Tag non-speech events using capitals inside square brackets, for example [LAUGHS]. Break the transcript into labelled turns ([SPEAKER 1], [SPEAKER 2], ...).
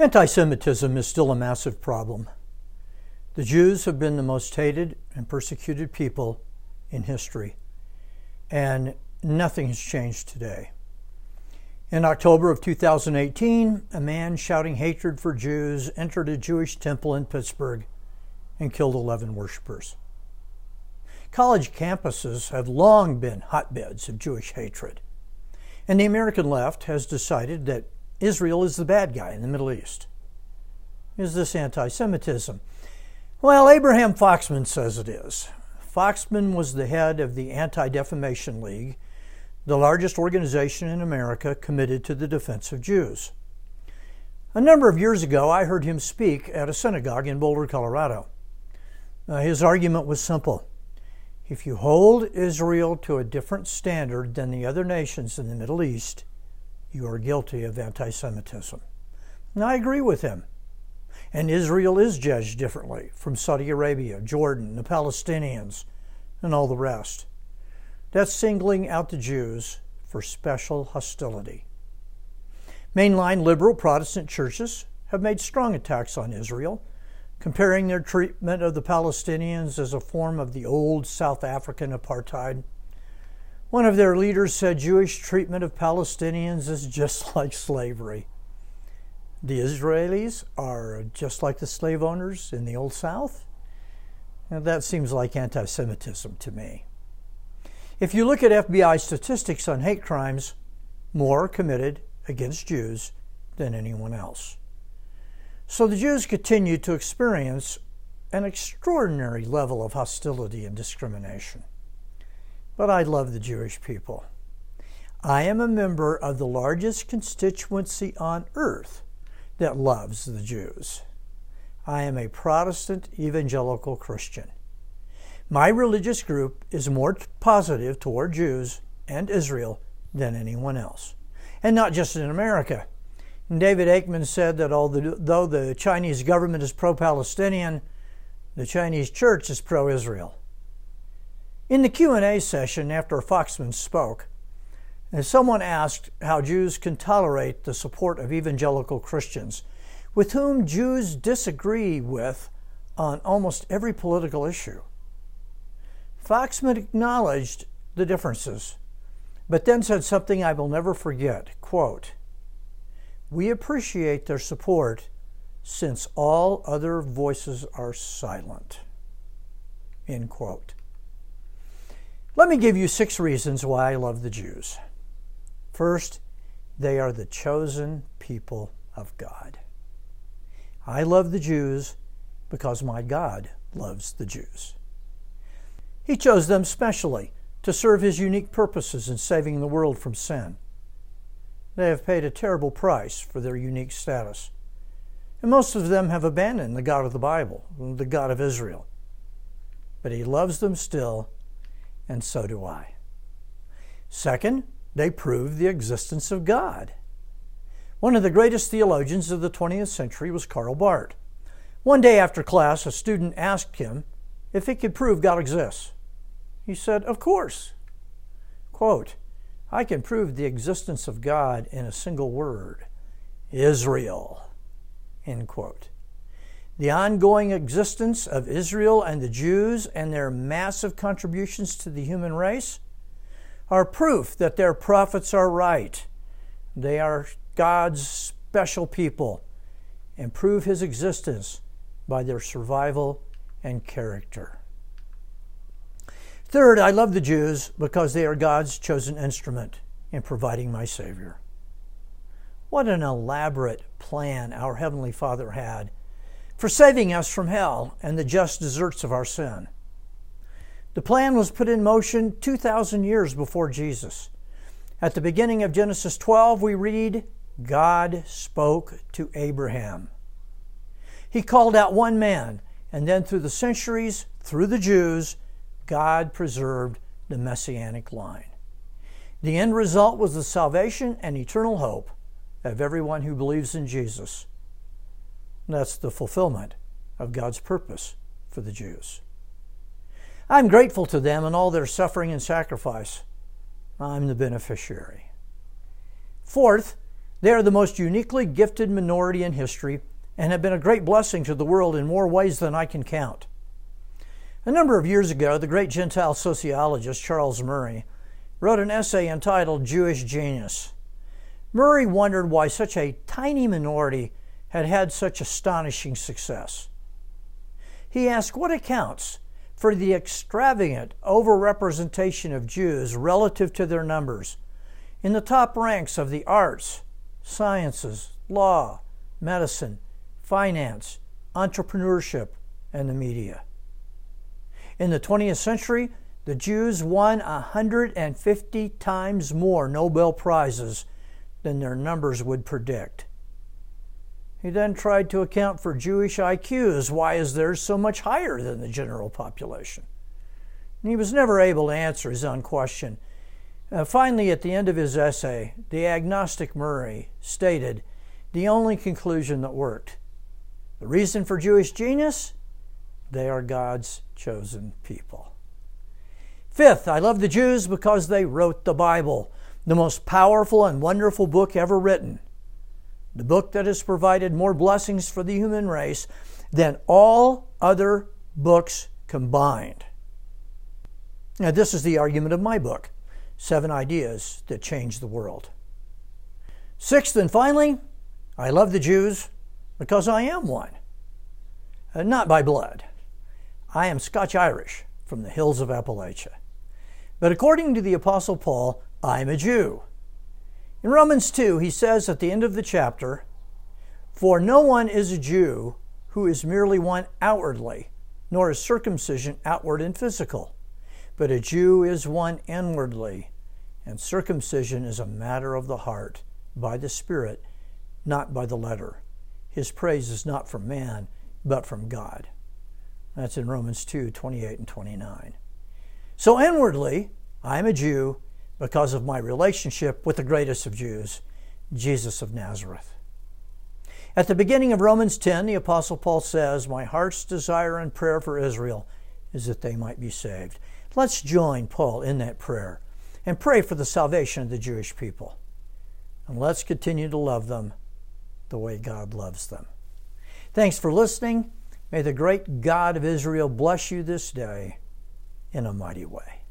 [SPEAKER 1] Anti Semitism is still a massive problem. The Jews have been the most hated and persecuted people in history, and nothing has changed today. In October of 2018, a man shouting hatred for Jews entered a Jewish temple in Pittsburgh and killed 11 worshippers. College campuses have long been hotbeds of Jewish hatred, and the American left has decided that Israel is the bad guy in the Middle East. Is this anti Semitism? Well, Abraham Foxman says it is. Foxman was the head of the Anti Defamation League, the largest organization in America committed to the defense of Jews. A number of years ago, I heard him speak at a synagogue in Boulder, Colorado. Uh, his argument was simple. If you hold Israel to a different standard than the other nations in the Middle East, you are guilty of anti Semitism. I agree with him. And Israel is judged differently from Saudi Arabia, Jordan, the Palestinians, and all the rest. That's singling out the Jews for special hostility. Mainline liberal Protestant churches have made strong attacks on Israel, comparing their treatment of the Palestinians as a form of the old South African apartheid one of their leaders said Jewish treatment of Palestinians is just [LAUGHS] like slavery. The Israelis are just like the slave owners in the Old South. That seems like anti Semitism to me. If you look at FBI statistics on hate crimes, more committed against Jews than anyone else. So the Jews continue to experience an extraordinary level of hostility and discrimination but I love the Jewish people. I am a member of the largest constituency on earth that loves the Jews. I am a Protestant evangelical Christian. My religious group is more positive toward Jews and Israel than anyone else. And not just in America. David Aikman said that although the Chinese government is pro Palestinian, the Chinese church is pro Israel. In the Q&A session after Foxman spoke, uh, someone asked how Jews can tolerate the support of evangelical Christians with whom Jews disagree with on almost every political issue. Foxman acknowledged the differences, but then said something I will never forget. Quote, We appreciate their support since all other voices are silent. End quote. Let me give you six reasons why I love the Jews. First, they are the chosen people of God. I love the Jews because my God loves the Jews. He chose them specially to serve his unique purposes in saving the world from sin. They have paid a terrible price for their unique status. And most of them have abandoned the God of the Bible, the God of Israel. But he loves them still and so do I. Second, they prove the existence of God. One of the greatest theologians of the 20th century was Karl Barth. One day after class, a student asked him if he could prove God exists. He said, Of course. Quote, I can prove the existence of God in a single word Israel. End quote the ongoing existence of Israel and the Jews and their massive contributions to the human race are proof that their prophets are right. They are God's special people and prove his existence by their survival and character. Third, I love the Jews because they are God's chosen instrument in providing my Savior. What an elaborate plan our Heavenly Father had for saving us from hell and the just deserts of our sin. The plan was put in motion 2,000 years before Jesus. At the beginning of Genesis 12, we read, God spoke to Abraham. He called out one man, and then through the centuries, through the Jews, God preserved the messianic line. The end result was the salvation and eternal hope of everyone who believes in Jesus. That's the fulfillment of God's purpose for the Jews. I'm grateful to them and all their suffering and sacrifice. I'm the beneficiary. Fourth, They are the most uniquely gifted minority in history and have been a great blessing to the world in more ways than I can count. A number of years ago, the great Gentile sociologist Charles Murray wrote an essay entitled Jewish Genius. Murray wondered why such a tiny minority had had such astonishing success. He asked what accounts for the extravagant overrepresentation of Jews relative to their numbers in the top ranks of the arts, sciences, law, medicine, finance, entrepreneurship, and the media. In the 20th century, the Jews won 150 times more Nobel Prizes than their numbers would predict. He then tried to account for Jewish IQs. Why is theirs so much higher than the general population? And he was never able to answer his own question. Uh, finally, at the end of his essay, the agnostic Murray stated the only conclusion that worked. The reason for Jewish genius? They are God's chosen people. Fifth, I love the Jews because they wrote the Bible, the most powerful and wonderful book ever written the book that has provided more blessings for the human race than all other books combined. Now, this is the argument of my book Seven Ideas That Changed the World. Sixth and finally, I love the Jews because I am one. Not by blood. I am Scotch Irish from the hills of Appalachia. But according to the Apostle Paul, I'm a Jew. In Romans 2, he says at the end of the chapter, For no one is a Jew who is merely one outwardly, nor is circumcision outward and physical, but a Jew is one inwardly, and circumcision is a matter of the heart, by the Spirit, not by the letter. His praise is not from man, but from God. That's in Romans 2 28 and 29. So inwardly, I am a Jew because of my relationship with the greatest of Jews, Jesus of Nazareth. At the beginning of Romans 10, the Apostle Paul says, My heart's desire and prayer for Israel is that they might be saved. Let's join Paul in that prayer and pray for the salvation of the Jewish people. And let's continue to love them the way God loves them. Thanks for listening. May the great God of Israel bless you this day in a mighty way.